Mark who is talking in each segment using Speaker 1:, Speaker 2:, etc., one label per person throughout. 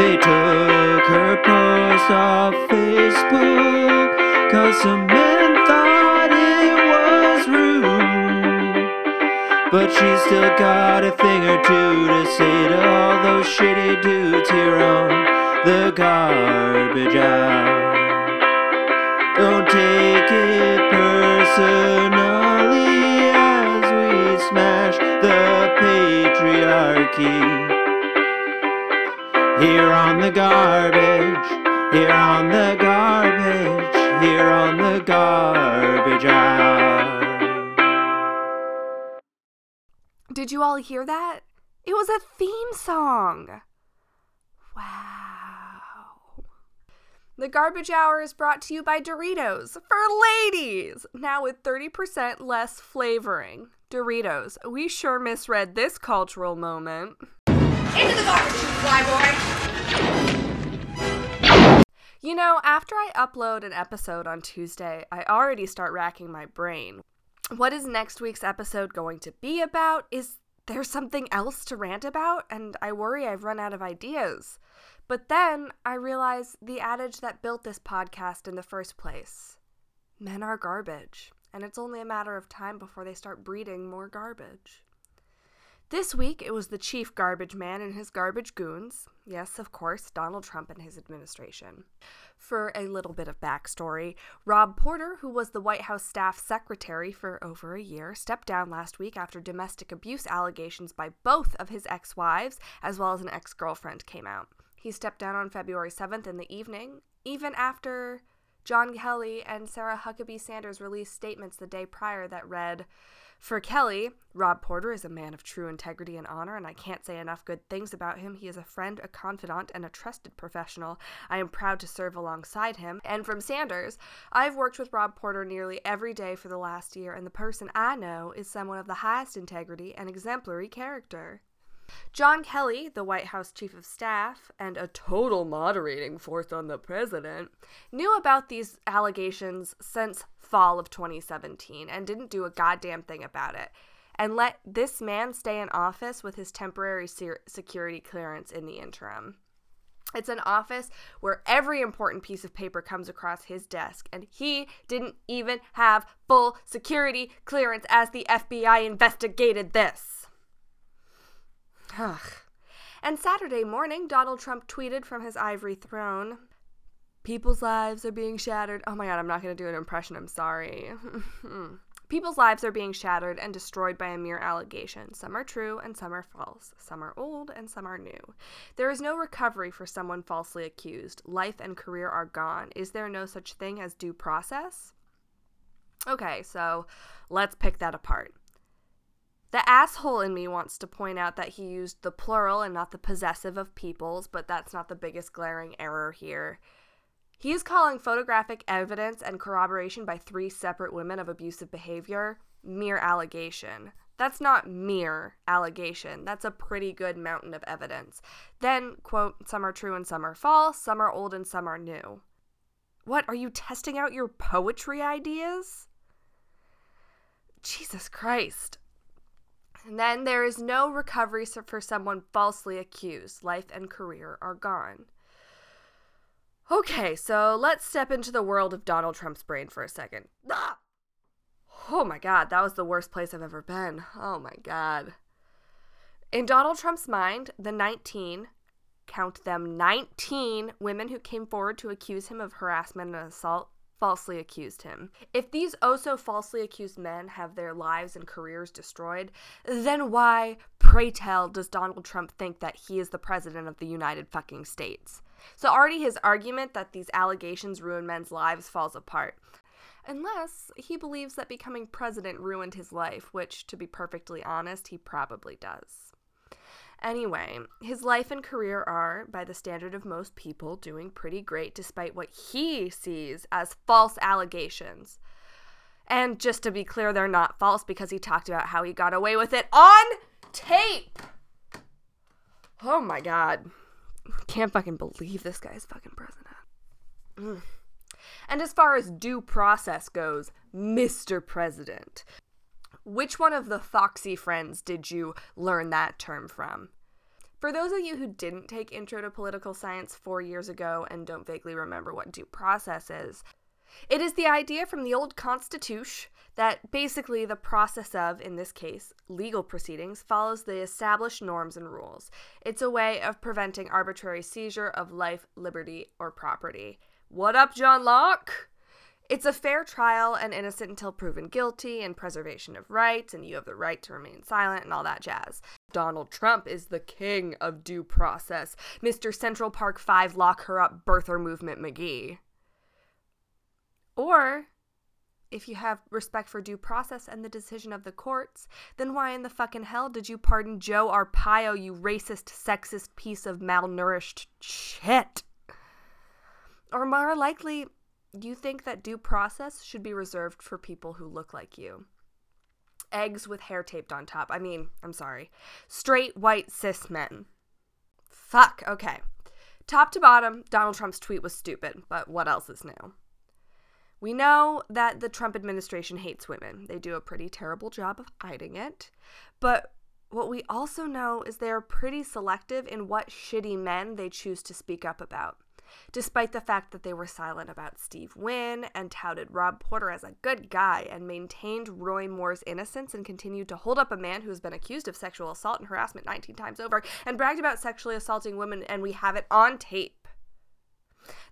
Speaker 1: They took her post off Facebook, cause some men thought it was rude. But she's still got a thing or two to say to all those shitty dudes here on the garbage hour. Don't take it personally as we smash the patriarchy. Here on the garbage, here on the garbage, here on the garbage hour.
Speaker 2: Did you all hear that? It was a theme song. Wow. The Garbage Hour is brought to you by Doritos for ladies, now with 30% less flavoring. Doritos, we sure misread this cultural moment.
Speaker 3: Into the garbage.
Speaker 2: You know, after I upload an episode on Tuesday, I already start racking my brain. What is next week's episode going to be about? Is there something else to rant about? And I worry I've run out of ideas. But then I realize the adage that built this podcast in the first place men are garbage, and it's only a matter of time before they start breeding more garbage. This week, it was the chief garbage man and his garbage goons. Yes, of course, Donald Trump and his administration. For a little bit of backstory, Rob Porter, who was the White House staff secretary for over a year, stepped down last week after domestic abuse allegations by both of his ex wives, as well as an ex girlfriend, came out. He stepped down on February 7th in the evening, even after John Kelly and Sarah Huckabee Sanders released statements the day prior that read, for Kelly, Rob Porter is a man of true integrity and honor, and I can't say enough good things about him. He is a friend, a confidant, and a trusted professional. I am proud to serve alongside him. And from Sanders, I've worked with Rob Porter nearly every day for the last year, and the person I know is someone of the highest integrity and exemplary character. John Kelly, the White House chief of staff and a total moderating force on the president, knew about these allegations since fall of 2017 and didn't do a goddamn thing about it. And let this man stay in office with his temporary security clearance in the interim. It's an office where every important piece of paper comes across his desk, and he didn't even have full security clearance as the FBI investigated this. Ugh. And Saturday morning, Donald Trump tweeted from his ivory throne People's lives are being shattered. Oh my god, I'm not going to do an impression. I'm sorry. People's lives are being shattered and destroyed by a mere allegation. Some are true and some are false. Some are old and some are new. There is no recovery for someone falsely accused. Life and career are gone. Is there no such thing as due process? Okay, so let's pick that apart. The asshole in me wants to point out that he used the plural and not the possessive of peoples, but that's not the biggest glaring error here. He is calling photographic evidence and corroboration by three separate women of abusive behavior mere allegation. That's not mere allegation. That's a pretty good mountain of evidence. Then, quote, some are true and some are false, some are old and some are new. What, are you testing out your poetry ideas? Jesus Christ. And then there is no recovery for someone falsely accused. Life and career are gone. Okay, so let's step into the world of Donald Trump's brain for a second. Ah! Oh my god, that was the worst place I've ever been. Oh my god. In Donald Trump's mind, the 19, count them 19 women who came forward to accuse him of harassment and assault falsely accused him. If these oh so falsely accused men have their lives and careers destroyed, then why, pray tell, does Donald Trump think that he is the president of the United fucking States? So already his argument that these allegations ruin men's lives falls apart. Unless he believes that becoming president ruined his life, which, to be perfectly honest, he probably does. Anyway, his life and career are, by the standard of most people, doing pretty great despite what he sees as false allegations. And just to be clear, they're not false because he talked about how he got away with it on tape. Oh my god. Can't fucking believe this guy's fucking president. Mm. And as far as due process goes, Mr. President, which one of the Foxy friends did you learn that term from? For those of you who didn't take Intro to Political Science four years ago and don't vaguely remember what due process is, it is the idea from the old Constitution that basically the process of, in this case, legal proceedings, follows the established norms and rules. It's a way of preventing arbitrary seizure of life, liberty, or property. What up, John Locke? It's a fair trial and innocent until proven guilty and preservation of rights, and you have the right to remain silent and all that jazz. Donald Trump is the king of due process. Mr. Central Park 5 lock her up birther movement McGee. Or, if you have respect for due process and the decision of the courts, then why in the fucking hell did you pardon Joe Arpaio, you racist, sexist piece of malnourished shit? Or more likely, you think that due process should be reserved for people who look like you. Eggs with hair taped on top. I mean, I'm sorry. Straight white cis men. Fuck, okay. Top to bottom, Donald Trump's tweet was stupid, but what else is new? We know that the Trump administration hates women. They do a pretty terrible job of hiding it. But what we also know is they are pretty selective in what shitty men they choose to speak up about despite the fact that they were silent about Steve Wynn and touted Rob Porter as a good guy and maintained Roy Moore's innocence and continued to hold up a man who has been accused of sexual assault and harassment 19 times over and bragged about sexually assaulting women, and we have it on tape.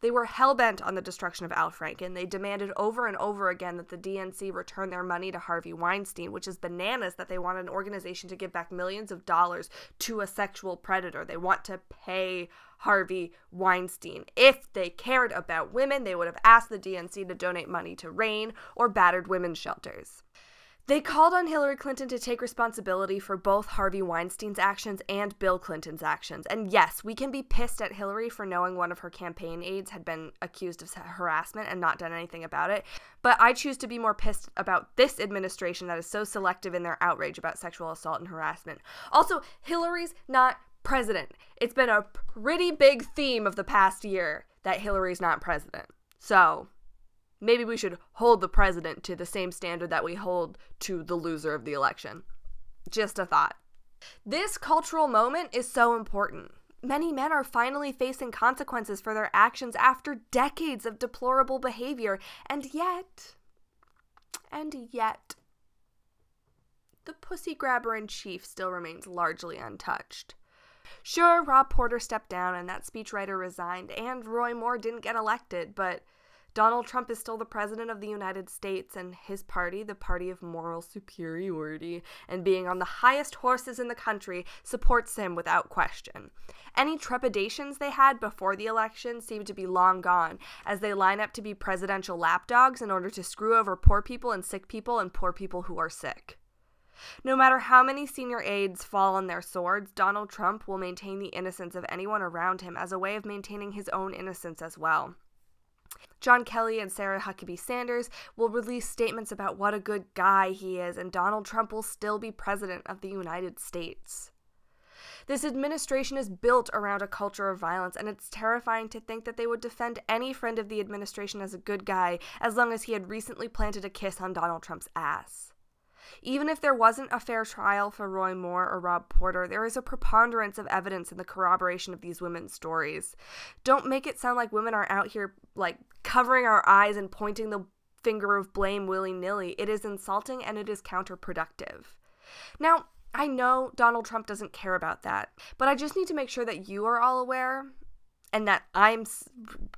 Speaker 2: They were hell bent on the destruction of Al Franken. They demanded over and over again that the DNC return their money to Harvey Weinstein, which is bananas that they want an organization to give back millions of dollars to a sexual predator. They want to pay Harvey Weinstein. If they cared about women, they would have asked the DNC to donate money to RAINN or battered women's shelters. They called on Hillary Clinton to take responsibility for both Harvey Weinstein's actions and Bill Clinton's actions. And yes, we can be pissed at Hillary for knowing one of her campaign aides had been accused of harassment and not done anything about it. But I choose to be more pissed about this administration that is so selective in their outrage about sexual assault and harassment. Also, Hillary's not president. It's been a pretty big theme of the past year that Hillary's not president. So, maybe we should hold the president to the same standard that we hold to the loser of the election. Just a thought. This cultural moment is so important. Many men are finally facing consequences for their actions after decades of deplorable behavior, and yet, and yet, the pussy grabber in chief still remains largely untouched. Sure, Rob Porter stepped down and that speechwriter resigned, and Roy Moore didn't get elected, but Donald Trump is still the president of the United States, and his party, the party of moral superiority and being on the highest horses in the country, supports him without question. Any trepidations they had before the election seem to be long gone, as they line up to be presidential lapdogs in order to screw over poor people and sick people and poor people who are sick. No matter how many senior aides fall on their swords, Donald Trump will maintain the innocence of anyone around him as a way of maintaining his own innocence as well. John Kelly and Sarah Huckabee Sanders will release statements about what a good guy he is, and Donald Trump will still be president of the United States. This administration is built around a culture of violence, and it's terrifying to think that they would defend any friend of the administration as a good guy as long as he had recently planted a kiss on Donald Trump's ass. Even if there wasn't a fair trial for Roy Moore or Rob Porter, there is a preponderance of evidence in the corroboration of these women's stories. Don't make it sound like women are out here, like, covering our eyes and pointing the finger of blame willy nilly. It is insulting and it is counterproductive. Now, I know Donald Trump doesn't care about that, but I just need to make sure that you are all aware and that I'm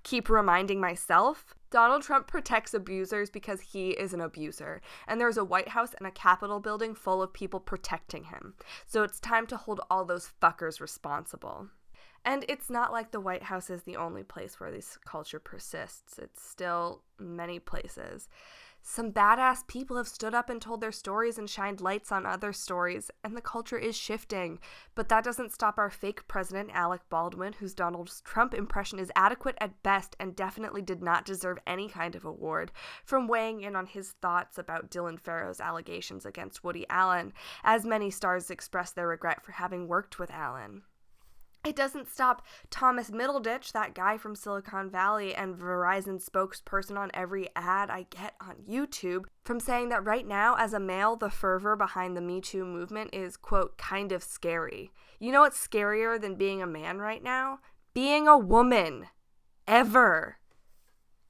Speaker 2: keep reminding myself Donald Trump protects abusers because he is an abuser, and there's a White House and a Capitol building full of people protecting him. So it's time to hold all those fuckers responsible. And it's not like the White House is the only place where this culture persists, it's still many places. Some badass people have stood up and told their stories and shined lights on other stories, and the culture is shifting. But that doesn't stop our fake president, Alec Baldwin, whose Donald Trump impression is adequate at best and definitely did not deserve any kind of award, from weighing in on his thoughts about Dylan Farrow's allegations against Woody Allen, as many stars express their regret for having worked with Allen. It doesn't stop Thomas Middleditch, that guy from Silicon Valley and Verizon spokesperson on every ad I get on YouTube, from saying that right now, as a male, the fervor behind the Me Too movement is, quote, kind of scary. You know what's scarier than being a man right now? Being a woman. Ever.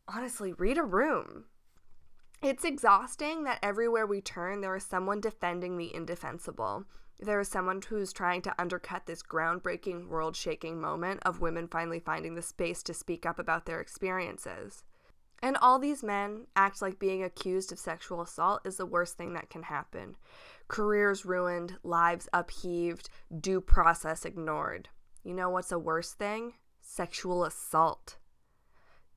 Speaker 2: Honestly, read a room. It's exhausting that everywhere we turn, there is someone defending the indefensible there is someone who's trying to undercut this groundbreaking, world shaking moment of women finally finding the space to speak up about their experiences. And all these men act like being accused of sexual assault is the worst thing that can happen. Careers ruined, lives upheaved, due process ignored. You know what's a worse thing? Sexual assault.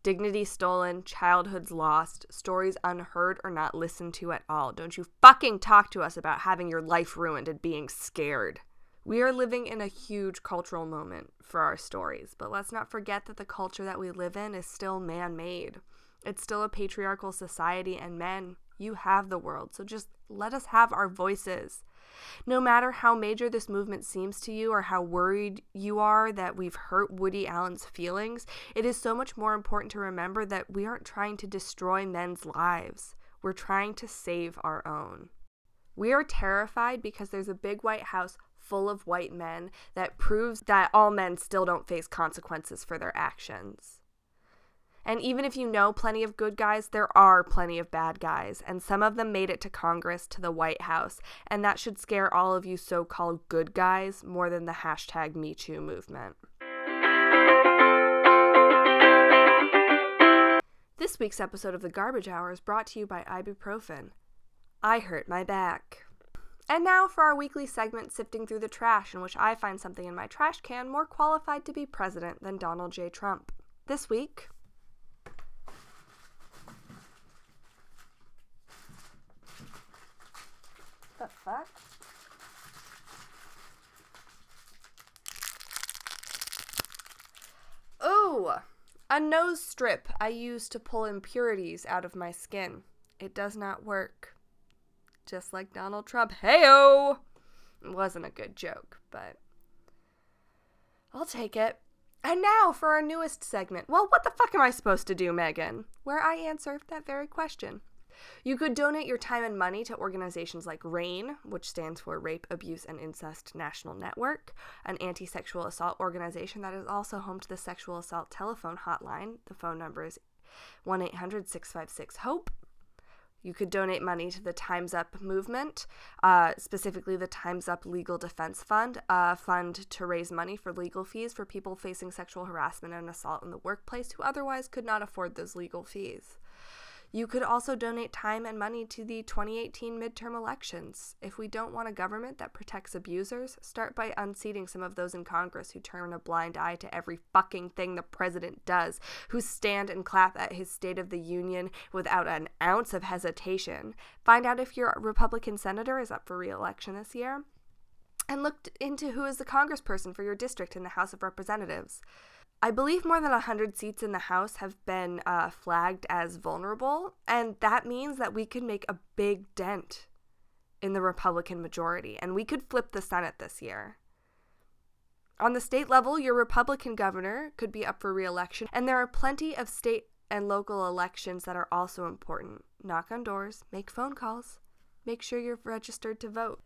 Speaker 2: Dignity stolen, childhoods lost, stories unheard or not listened to at all. Don't you fucking talk to us about having your life ruined and being scared. We are living in a huge cultural moment for our stories, but let's not forget that the culture that we live in is still man made. It's still a patriarchal society, and men, you have the world, so just let us have our voices. No matter how major this movement seems to you or how worried you are that we've hurt Woody Allen's feelings, it is so much more important to remember that we aren't trying to destroy men's lives. We're trying to save our own. We are terrified because there's a big white house full of white men that proves that all men still don't face consequences for their actions. And even if you know plenty of good guys, there are plenty of bad guys, and some of them made it to Congress, to the White House, and that should scare all of you so called good guys more than the hashtag MeToo movement. This week's episode of The Garbage Hour is brought to you by ibuprofen. I hurt my back. And now for our weekly segment, Sifting Through the Trash, in which I find something in my trash can more qualified to be president than Donald J. Trump. This week, the fuck? Ooh, a nose strip I use to pull impurities out of my skin. It does not work. Just like Donald Trump. Heyo! It wasn't a good joke, but I'll take it. And now for our newest segment. Well, what the fuck am I supposed to do, Meghan? Where I answer that very question. You could donate your time and money to organizations like RAINN, which stands for Rape, Abuse, and Incest National Network, an anti sexual assault organization that is also home to the sexual assault telephone hotline. The phone number is 1 800 656 HOPE. You could donate money to the Time's Up movement, uh, specifically the Time's Up Legal Defense Fund, a fund to raise money for legal fees for people facing sexual harassment and assault in the workplace who otherwise could not afford those legal fees. You could also donate time and money to the 2018 midterm elections. If we don't want a government that protects abusers, start by unseating some of those in Congress who turn a blind eye to every fucking thing the president does, who stand and clap at his State of the Union without an ounce of hesitation. Find out if your Republican senator is up for re election this year. And look into who is the congressperson for your district in the House of Representatives. I believe more than 100 seats in the House have been uh, flagged as vulnerable, and that means that we could make a big dent in the Republican majority, and we could flip the Senate this year. On the state level, your Republican governor could be up for re election, and there are plenty of state and local elections that are also important. Knock on doors, make phone calls, make sure you're registered to vote.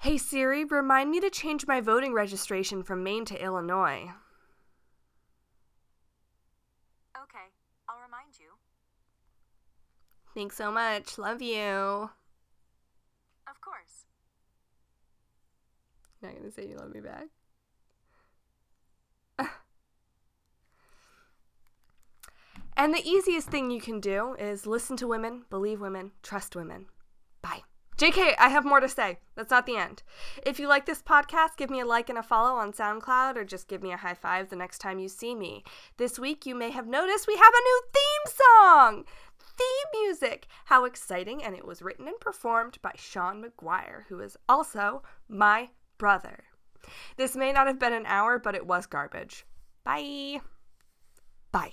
Speaker 2: Hey Siri, remind me to change my voting registration from Maine to Illinois.
Speaker 4: Okay, I'll remind you.
Speaker 2: Thanks so much. Love you.
Speaker 4: Of course.
Speaker 2: You're not going to say you love me back? and the easiest thing you can do is listen to women, believe women, trust women. Bye. JK, I have more to say. That's not the end. If you like this podcast, give me a like and a follow on SoundCloud or just give me a high five the next time you see me. This week, you may have noticed we have a new theme song! Theme music! How exciting! And it was written and performed by Sean McGuire, who is also my brother. This may not have been an hour, but it was garbage. Bye. Bye.